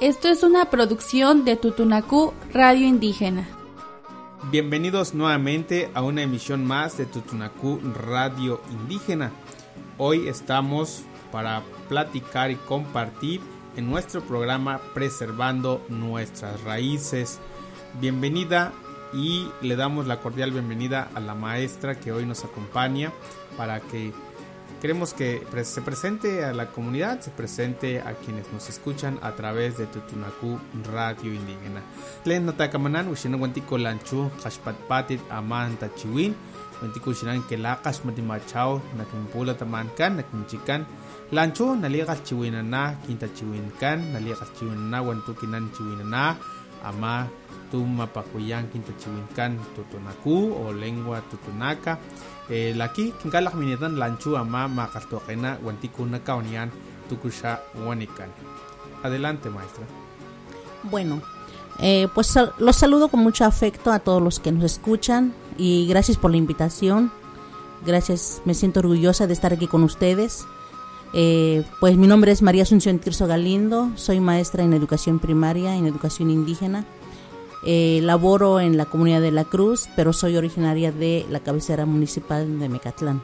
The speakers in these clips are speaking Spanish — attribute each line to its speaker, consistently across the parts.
Speaker 1: Esto es una producción de Tutunacú Radio Indígena.
Speaker 2: Bienvenidos nuevamente a una emisión más de Tutunacú Radio Indígena. Hoy estamos para platicar y compartir en nuestro programa Preservando nuestras raíces. Bienvenida y le damos la cordial bienvenida a la maestra que hoy nos acompaña para que Queremos que se presente a la comunidad, se presente a quienes nos escuchan a través de Tutunacú Radio Indígena. Tlen natakamanán ushina wantiko lanchu patit aman tachiwin wantiko ushinan kelaqash matimachao nakimpula tamankan nakimchikan lanchu naliqas chiwinana kintachiwinkan naliqas chiwinana wantukinan chiwinana ama tumapakuyan kintachiwinkan tutunaku o lengua tutunaca eh, laki kinkalak minitan lanchu ama makaltoqena wantikuna kaunian tukusha wanikan. Adelante, maestra.
Speaker 3: Bueno, eh, pues los saludo con mucho afecto a todos los que nos escuchan y gracias por la invitación. Gracias, me siento orgullosa de estar aquí con ustedes. Eh, pues mi nombre es María Asunción Tirso Galindo, soy maestra en educación primaria, en educación indígena eh, laboro en la comunidad de La Cruz, pero soy originaria de la cabecera municipal de Mecatlán.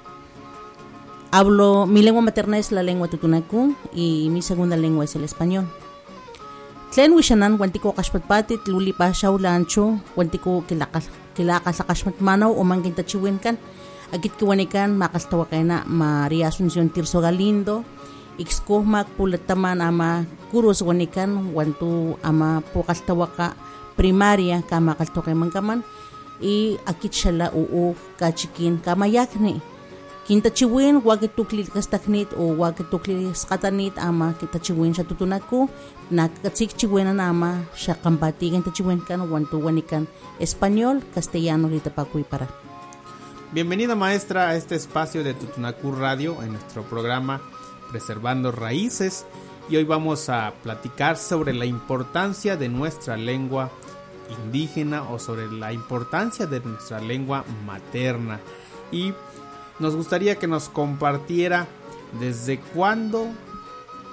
Speaker 3: Hablo, mi lengua materna es la lengua tutunacú y mi segunda lengua es el español. Tlen wishanan wantiko kashpatpatit luli pa shaula ancho wantiko kilakal sa kashmat manaw o mangkin tachiwin kan agit kiwanikan makaltawakena María Asunción Tirso Galindo ixkohmak pulataman ama kurus wanikan wantu ama pukaltawaka primaria kama kaltoke mankaman y akit shala uu kachikin kama yakni. Kinta chiwin wagit tukli kastaknit o wagit tukli skatanit ama kita chiwin siya tutunaku. Na katsik chiwin na ama siya kambatigan ta chiwin kan wantu wanikan español castellano lita pakuy para.
Speaker 2: Bienvenida maestra a este espacio de Tutunacu Radio en nuestro programa Preservando Raíces y hoy vamos a platicar sobre la importancia de nuestra lengua indígena o sobre la importancia de nuestra lengua materna. Y nos gustaría que nos compartiera desde cuándo,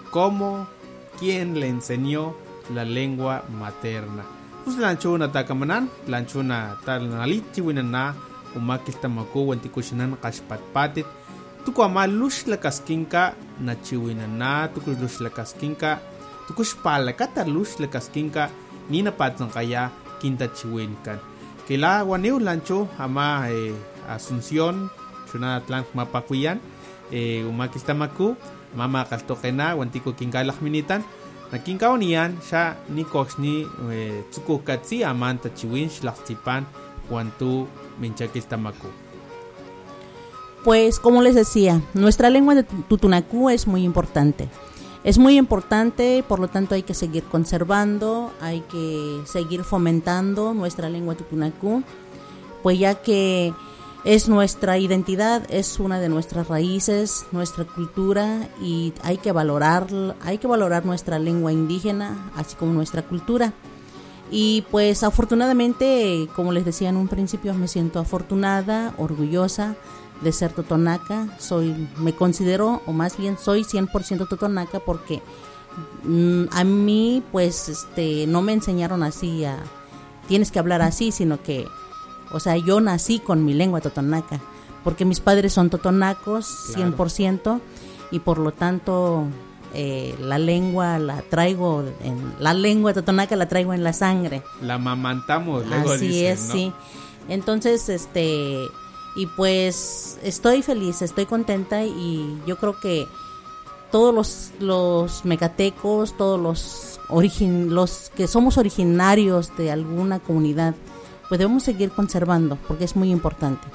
Speaker 2: cómo, quién le enseñó la lengua materna. Pues takamanan, lanchuna talanalichi winana, umakil tamaku wantikushinan kashpatpatit, la nachiwinana, tuku lush la kaskinka, tukush palakata lush la kaskinka, nina patsan kaya quintachihuencan. Que la guaneu lancho ama eh, Asunción, chuna tlan mapacuyan, eh, umakistamaku, mama kaltokena, guantico kinkalakminitan, na kinkaonian, sha nikoxni eh, tsukukatsi amanta chiwin xlaxtipan, guantu minchakistamaku.
Speaker 3: Pues como les decía, nuestra lengua de Tutunacú es muy importante. Es muy importante, por lo tanto hay que seguir conservando, hay que seguir fomentando nuestra lengua tutunacú, pues ya que es nuestra identidad, es una de nuestras raíces, nuestra cultura y hay que valorar, hay que valorar nuestra lengua indígena, así como nuestra cultura. Y pues afortunadamente, como les decía en un principio, me siento afortunada, orgullosa de ser totonaca, soy, me considero, o más bien soy 100% totonaca porque mm, a mí pues este no me enseñaron así a tienes que hablar así, sino que o sea, yo nací con mi lengua totonaca, porque mis padres son totonacos 100% y por lo tanto eh, la lengua la traigo en la lengua totonaca la traigo en la sangre.
Speaker 2: La mamantamos, luego
Speaker 3: Así es, sí. Entonces, este y pues estoy feliz, estoy contenta y yo creo que todos los, los mecatecos, todos los, origin, los que somos originarios de alguna comunidad, pues debemos seguir conservando porque es muy importante.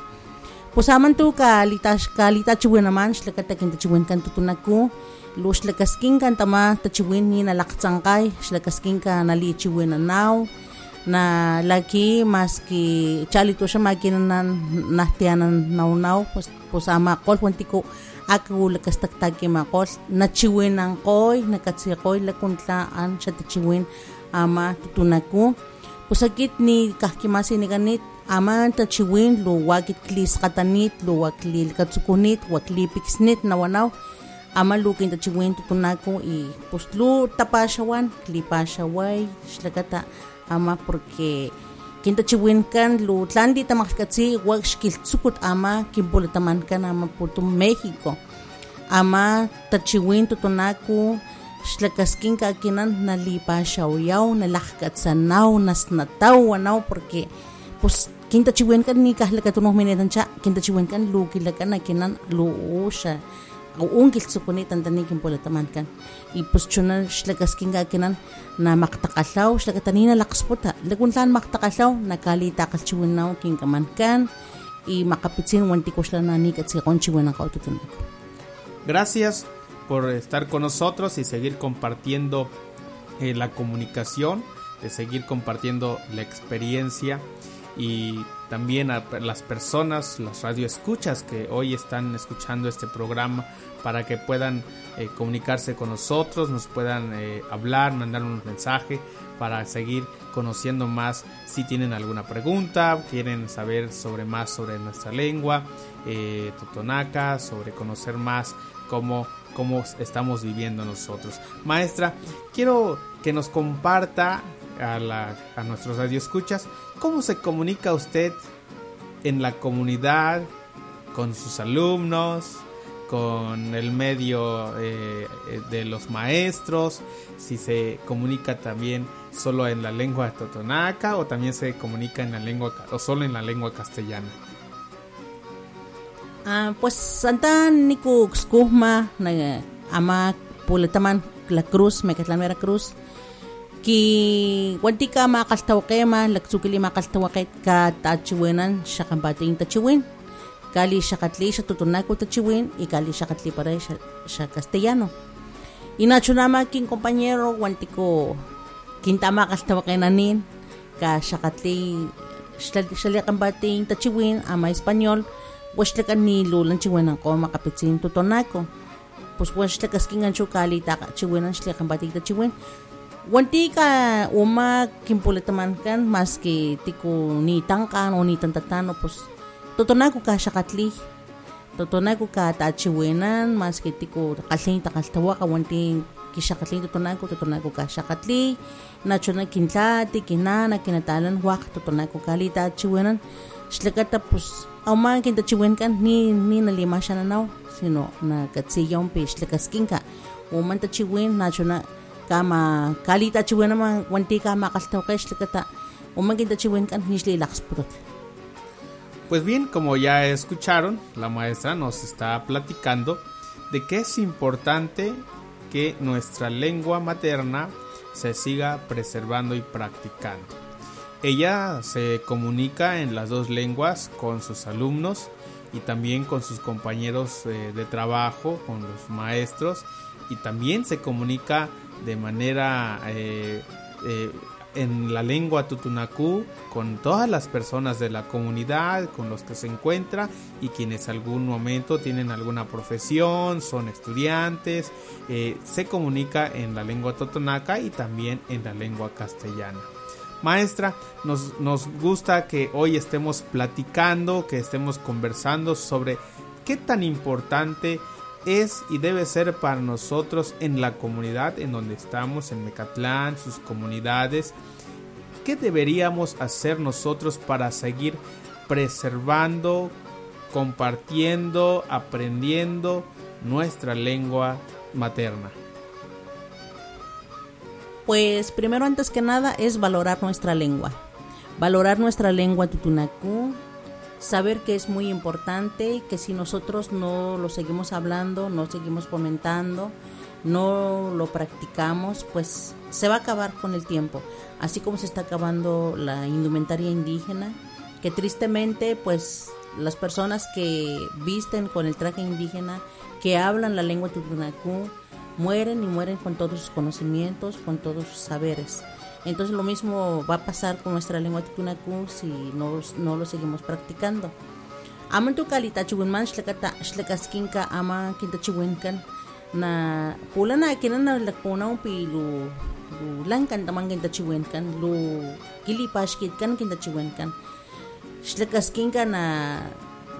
Speaker 3: Pues amantu kalita kalita chiwin naman shlaka takin chiwin kan tutunaku lu shlakaskin kan tama tachiwin ni nalaktsangkay shlakaskin ka nali chiwin na now na laki maski chalito siya makinan nahtianan naunaw pues pues ama kol ko aku lakas taktagi makol nachiwin ang koy nakatsikoy lakuntlaan siya tachiwin ama tutunaku pues akit ni kahkimasi ni ganit ama tachiwin lo wakit klis katanit lo wakli katsukunit wakli piksnit nawanaw. Ama lu kintachiwin tutunaku y pues lu tapashawan klipashaway xlakata ama porque kintachiwin kan lu tlandi tamakatsi wak xkiltsukut ama kinpulataman kan ama putum México ama tachiwin tutunaku xlakaskin kakinan nalipashawiyaw nalajkatsanaw nasnataw anaw porque pues kintachiwin kan ni kahlakatunuj minetancha kintachiwin kan lu kilakan akinan lu usha uun kiltsukunitan tani kinpulataman kan y pues chuna xlakaskin kakinan na maktakalaw xlakatanina laqsputa lagun tlan maktakalaw nakalitakgalchiwinaw kinkaman kan y makapitsin wantikuxlanani katsiqonchiwinankaw tutunaku
Speaker 2: Gracias por estar con nosotros y seguir compartiendo eh, la comunicación, de seguir compartiendo la experiencia y también a las personas, las radioescuchas que hoy están escuchando este programa para que puedan eh, comunicarse con nosotros, nos puedan eh, hablar, mandar un mensaje para seguir conociendo más si tienen alguna pregunta, quieren saber sobre más sobre nuestra lengua, eh, totonaca, sobre conocer más cómo, cómo estamos viviendo nosotros. Maestra, quiero que nos comparta a, la, a nuestros radioescuchas cómo se comunica usted en la comunidad, con sus alumnos, con el medio eh, de los maestros, si se comunica también solo en la lengua totonaca o también se comunica en la lengua o solo en la lengua castellana.
Speaker 3: Ah, pues Santa Xcusma, na ama pulataman la Cruz, Mecatlán Veracruz, ki wanti ka makastaw kay ma lagsugili makastaw kay ka tachiwenan siya kang bating tachiwen kali siya katli siya tutunay ko tachiwen ikali siya katli para siya, siya castellano inacho nama king kompanyero wanti ko kintama kastaw kay nanin. Ka siya katli siya kang bating tachiwen ama espanyol. Was ka ni lulan chiwenan ko makapitsin tutunay ko. Pues was ka skingan siya kali taka chiwenan siya kang bating tachiwen Wanti ka uma kimpule teman kan maski tiku ni tangkan o ni tantatano totona ku ka xakatli. Totonaku ka tachiwenan maski tiku kalhin takalhtawaka wanti kixakatli totona ku ka xakatli. Nachuna kintlati kinana kinatalan wak totonaku kali tachiwenan. Xlakata pues ama kintachiwenkan ni ni nalima si sino na katsiya umpi xlakaskinka. Uman tachiwin nachuna
Speaker 2: Pues bien, como ya escucharon, la maestra nos está platicando de que es importante que nuestra lengua materna se siga preservando y practicando. Ella se comunica en las dos lenguas con sus alumnos y también con sus compañeros eh, de trabajo, con los maestros, y también se comunica de manera eh, eh, en la lengua tutunacú con todas las personas de la comunidad con los que se encuentra y quienes algún momento tienen alguna profesión, son estudiantes, eh, se comunica en la lengua totonaca y también en la lengua castellana. Maestra, nos, nos gusta que hoy estemos platicando, que estemos conversando sobre qué tan importante es y debe ser para nosotros en la comunidad en donde estamos, en Mecatlán, sus comunidades. ¿Qué deberíamos hacer nosotros para seguir preservando, compartiendo, aprendiendo nuestra lengua materna?
Speaker 3: Pues primero antes que nada es valorar nuestra lengua. Valorar nuestra lengua tutunacú, saber que es muy importante, que si nosotros no lo seguimos hablando, no seguimos fomentando, no lo practicamos, pues se va a acabar con el tiempo. Así como se está acabando la indumentaria indígena, que tristemente pues las personas que visten con el traje indígena, que hablan la lengua tutunacú, mueren y mueren con todos sus conocimientos, con todos sus saberes. Entonces lo mismo va a pasar con nuestra lengua tutunacú si no, no lo seguimos practicando. Aman tu kalita chuwinman shlakata shlakaskinka ama kinta chuwinkan na pula na kinan na lakpuna un pilu lu langkan tamang kinta chuwinkan lu kilipashkit kan kinta chuwinkan shlakaskinka na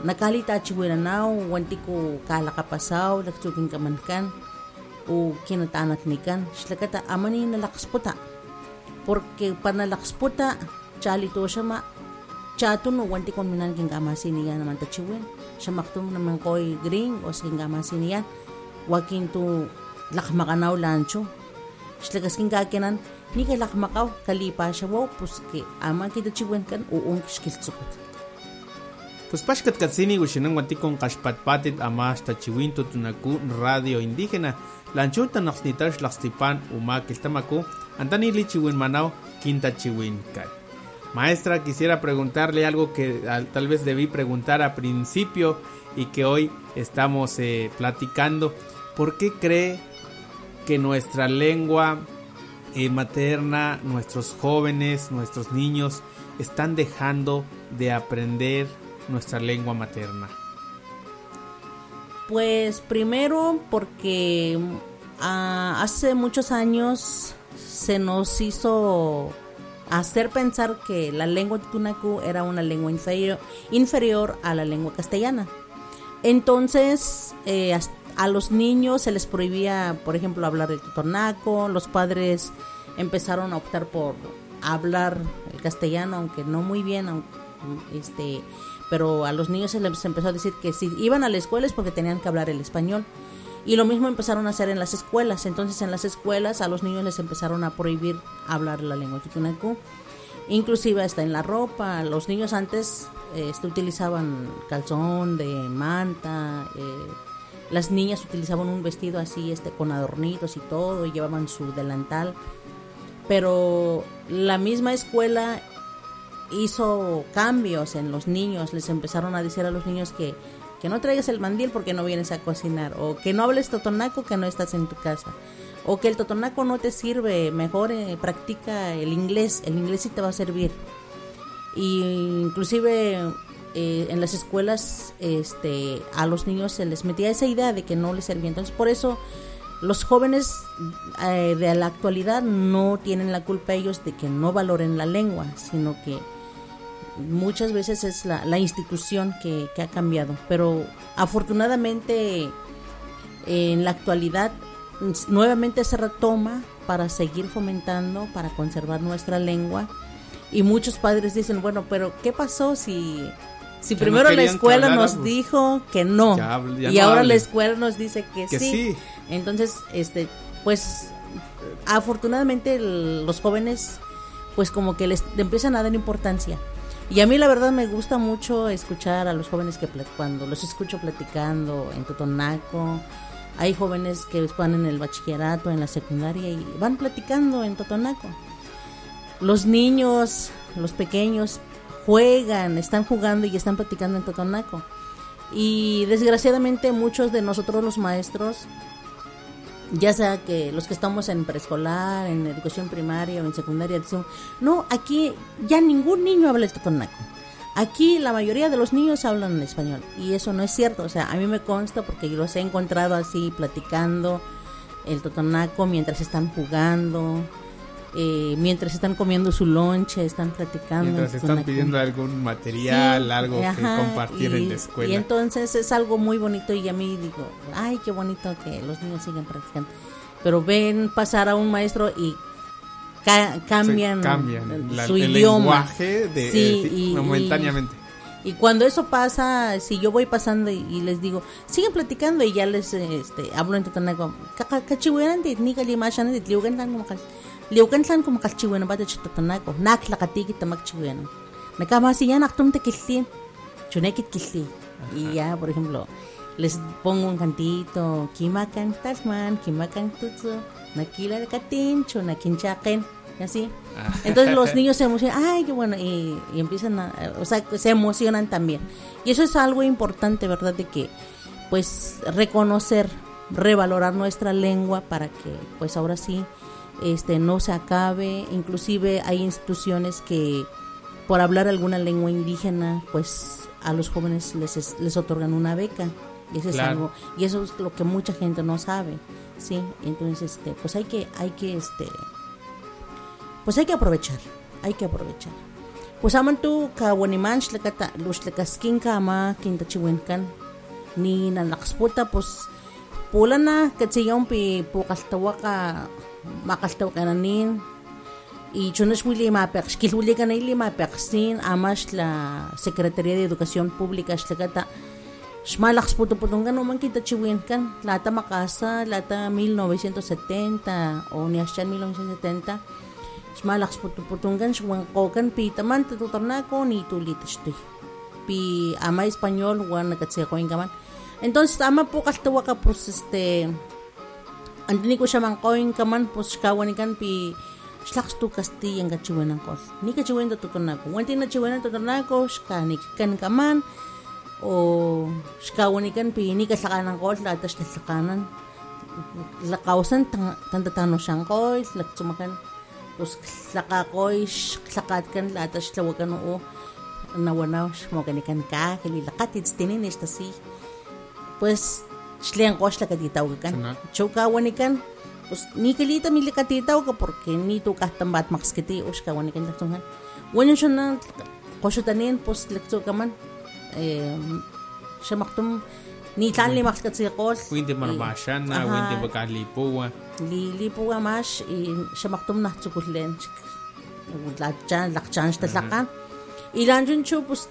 Speaker 3: nakalita chiwinanaw wanti ko kalakapasaw laksukin kamankan o kinatanat nikan shlakata amani nalakas puta porque panalakas puta chali to siya ma. Chato no wanti kon minan king kamasin niya naman tachiwin siya maktum naman koy green o king kamasin niya wakin to lakmakanaw lancho. Shlakas king kakinan ni ka lakmakaw kalipa siya wow puske. Ama kita chiwin kan uong kishkiltsukot
Speaker 2: Pues Pashkat Katsini Ushinang Watikon Kashpatpatit Amash Tachiwinto Tunaku Radio Indígena Lanchuta Naxnitash Laxtipan Uma Kiltamaku Antani Lichiwin Manao Quinta Chiwin Kai. Maestra, quisiera preguntarle algo que tal vez debí preguntar a principio y que hoy estamos eh, platicando. ¿Por qué cree que nuestra lengua eh, materna, nuestros jóvenes, nuestros niños están dejando de aprender nuestra lengua materna?
Speaker 3: Pues primero porque uh, hace muchos años se nos hizo hacer pensar que la lengua tunacu era una lengua inferior, inferior a la lengua castellana. Entonces, eh, a los niños se les prohibía, por ejemplo, hablar el totonaco, los padres empezaron a optar por hablar el castellano, aunque no muy bien, este, pero a los niños se les empezó a decir que si iban a la escuela es porque tenían que hablar el español. Y lo mismo empezaron a hacer en las escuelas. Entonces en las escuelas a los niños les empezaron a prohibir hablar la lengua tutunacu. Inclusive hasta en la ropa. Los niños antes este, utilizaban calzón de manta. Eh, las niñas utilizaban un vestido así este con adornitos y todo. Y llevaban su delantal. Pero la misma escuela hizo cambios en los niños, les empezaron a decir a los niños que, que no traigas el mandil porque no vienes a cocinar, o que no hables totonaco que no estás en tu casa, o que el totonaco no te sirve, mejor eh, practica el inglés, el inglés sí te va a servir. Y inclusive eh, en las escuelas este, a los niños se les metía esa idea de que no les servía. Entonces por eso los jóvenes eh, de la actualidad no tienen la culpa ellos de que no valoren la lengua, sino que muchas veces es la, la institución que, que, ha cambiado. Pero afortunadamente en la actualidad nuevamente se retoma para seguir fomentando, para conservar nuestra lengua. Y muchos padres dicen, bueno, pero ¿qué pasó si, si primero no la escuela nos dijo que no? Ya, ya y no ahora hable. la escuela nos dice que,
Speaker 2: que
Speaker 3: sí.
Speaker 2: sí.
Speaker 3: Entonces, este, pues afortunadamente el, los jóvenes pues como que les empiezan a dar importancia. Y a mí la verdad me gusta mucho escuchar a los jóvenes que cuando los escucho platicando en Totonaco, hay jóvenes que van en el bachillerato, en la secundaria y van platicando en Totonaco. Los niños, los pequeños juegan, están jugando y están platicando en Totonaco. Y desgraciadamente muchos de nosotros los maestros ya sea que los que estamos en preescolar, en educación primaria o en secundaria, no, aquí ya ningún niño habla el totonaco. Aquí la mayoría de los niños hablan español y eso no es cierto. O sea, a mí me consta porque los he encontrado así platicando el totonaco mientras están jugando, eh, mientras están comiendo su lonche, están platicando.
Speaker 2: Mientras están pidiendo algún material, sí, algo ajá, que compartir
Speaker 3: y,
Speaker 2: en la escuela.
Speaker 3: Y entonces es algo muy bonito y a mí digo, ay, qué bonito que los niños sigan practicando. Pero ven pasar a un maestro y ca cambian,
Speaker 2: cambian la,
Speaker 3: su
Speaker 2: el
Speaker 3: idioma.
Speaker 2: lenguaje de,
Speaker 3: Sí,
Speaker 2: eh,
Speaker 3: y-
Speaker 2: momentáneamente.
Speaker 3: Y cuando eso pasa, si yo voy pasando y, y les digo, siguen platicando y ya les este, hablo en totonaco, kachihuenan de ni kalimashan de liugan tan como kal liugan tan como kachihuenan ba de totonaco, nak la katiki tamak chihuenan. Nakama si yan aktum te kilti, chunekit kilti. Y ya, por ejemplo, les pongo un cantito, kimakan tasman, kimakan tutsu, nakila de katincho, nakinchaken, y así. Entonces los niños se emocionan, ay, qué bueno, y, y empiezan a, o sea, se emocionan también. Y eso es algo importante, ¿verdad? De que, pues, reconocer, revalorar nuestra lengua para que, pues, ahora sí, este, no se acabe. Inclusive hay instituciones que, por hablar alguna lengua indígena, pues, a los jóvenes les, les otorgan una beca. Y eso es algo, y eso es lo que mucha gente no sabe, ¿sí? Entonces, este, pues hay que, hay que, este, pues hay que aprovechar, hay que aprovechar. Pues aman tu kawaniman xlakata luxlakaskin kama kintachiwinkan ni nalaqsputa pues pula na katsiyaw pi pukaltawaka makastawkananin y chunash muy lima pex kilhulikan ay lima pexin amash la Secretaría de Educación Pública xlakata Xmalax puto puto nga naman kita chiwin kan. Lata makasa, lata 1970 o niya siya 1970. Xmalax puto puto nga xwan ko kan pita man tututar na ko ni tulitas tuy. Pi ama Espanyol wan nakatsikoin kaman. Entonces ama po kaltawa ka pues este ang dini ko siya man koin kaman po kawan ikan pi slaks tu kasti yang kaciwen ako. Ni kaciwen to tukon ako. Wanti na ciwen to tukon ako, skanik kan kaman o skawan ikan pi ni kasakanan ko latas na sakanan. Lakawsan tantatano siyang ko, laksumakan. Tapos saka ko, sakat kan latas lawakan o nawanaw, mo kanikan ka, kililakatid, tininis, tasi. Pues, Chilean koshla katitaw kan. Chukawanikan. Pues ni kalita mili katitaw ka porque ni tu kastan bat max kiti os kawanikan laktungan. Wanyo siya na kosho koshutanin pues lakto kaman. Eh, siya maktum ni tali max katsikol.
Speaker 2: Winti marmasyan
Speaker 3: na,
Speaker 2: winti bakalipuwa.
Speaker 3: Lilipuwa mas, siya maktum na tsukulen. Lakchan, lakchan siya talakan. Ilan dyan siya, pues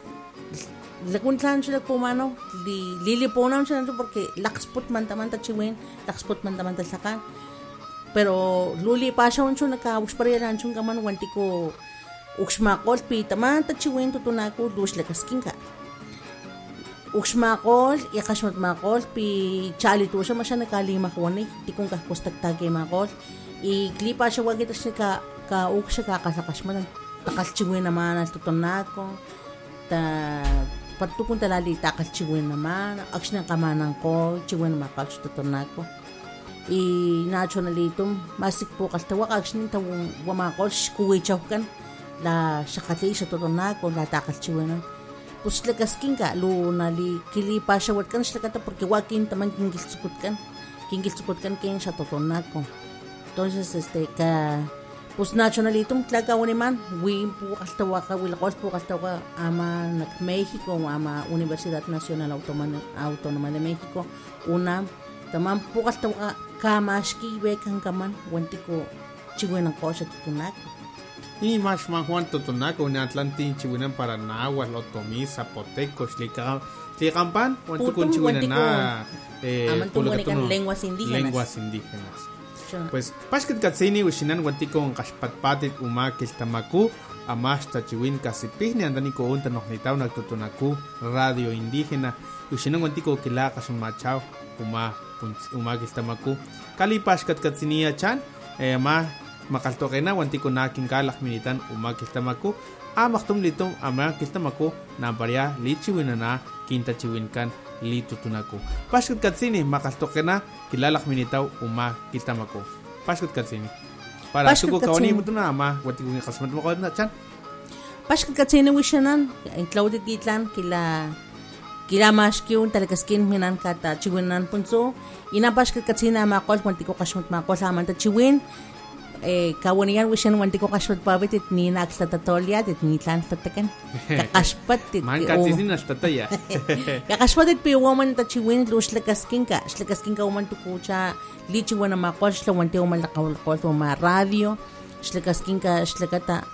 Speaker 3: lagunsan sila pumano, di liliponan sila nito porque lakspot man taman ta chiwen, lakspot man taman ta sakan. Pero luli pa siya unso nakawus pa rin anso kaman wanti ko uksmakol pi taman ta chiwen tutunako dus lakasking ka. Uksmakol, yakasmat makol pi chali to siya masya nakalima ko ni eh. tikong kakustag tagay makol. Iklipa siya wagitas ni ka ka uksya kakasakasman. Takal chiwen naman as tutunako. Ta పట్టుకుని తెలాలి అక్కడ చిగునమా అక్షణ కమానంకో చిగునమా కాల్చు తుతున్నాకో ఈ నాచునలిtum masik po kaltawak akshin taw wamakol shkuwi chawkan la shakati sa tutunakon la takal chiwenon pues la kaskin ka lu nali kili pa shawat kan shlakata porque wakin taman kingil sukutkan kingil sukutkan ken sa tutunakon entonces este ka pues nationalitum tlakawan man win po kastawa ka wilakos po kastawa ama nak Mexico ama Universidad Nacional Autónoma Autónoma de México UNAM tamam po kastawa ka kamashki bekan kaman wantiko chiwen ang kosya tutunako
Speaker 2: Y más más Juan Totonaco, un Atlantin, Chihuinan para Nahuas, Lotomí, Zapoteco, Xlicam, Xlicampan, Juan Tucun Chihuinan,
Speaker 3: Huantico.
Speaker 2: eh,
Speaker 3: lenguas indígenas.
Speaker 2: Lenguas indígenas. Pues, Pashkat Katsini, Ushinan, Guantico, Kashpatpatit, Umakil Tamaku, Amashta Chihuin, Kasipihni, Andanico, Unta, Nojnitao, Nactotonacu, Radio Indígena, Ushinan, Guantico, Kilaka, Machao, Uma, Umakil Tamaku, Kali Pashkat Katsini, Chan, eh, Ma, makaltokena wanti ko naking kalak minitan umakiltamaku amaktum litom amakiltamaku na barya lichiwin na litutunako. Paxkat katsini makgalhtokgena kilalak minitaw uma kitamako. paxkat katsini. Para tuku kawanimutuna ama watikunkikgasmatmakgolna chan.
Speaker 3: Paxkat katsini wixanan tlawati kitlan kila kila kilamaxkiw talakaskin minan katachiwinan punso. Ina paxkat katsini amakgolh kuantikunkgaxmatmakgolh aman chiwin, kawaniyan wish and wantiko kashpat pa it ni na akstat atolya at itni itlan tatakan. Kakashpat it.
Speaker 2: Man
Speaker 3: katsi
Speaker 2: zin ashtat ya.
Speaker 3: Kakashpat it pi woman ta chi win lo shlakaskin ka. Shlakaskin ka woman tu kucha ah. li chi wana makol shlawante o malakawal kol tu ma radio. Shlakaskin ka shlakata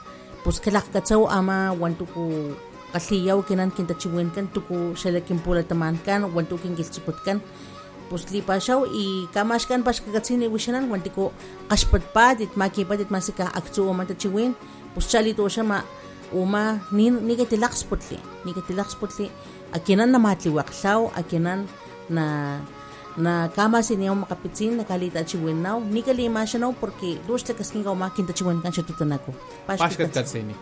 Speaker 3: pus kalak katsaw ama wantuku kasiyaw kinan kinta chi win kan tuku shalakin pula tamankan wantukin kiltsupot kan. Kakashpat gilsupot kan pues lipa siyaw i kamash kan pas kakatsini wishanan wanti ko kashpat pa dit makipa dit masika aktsu uman ta chiwin pues chalito siya ma uma ni ni katilaks putli ni katilaks putli akinan na matliwaksaw akinan na na kama siniyaw makapitsin na kalita chiwin naw ni kalima siya naw porque dos la kasking ka umakin ta chiwin kan siya tutunako
Speaker 2: pashkat katsini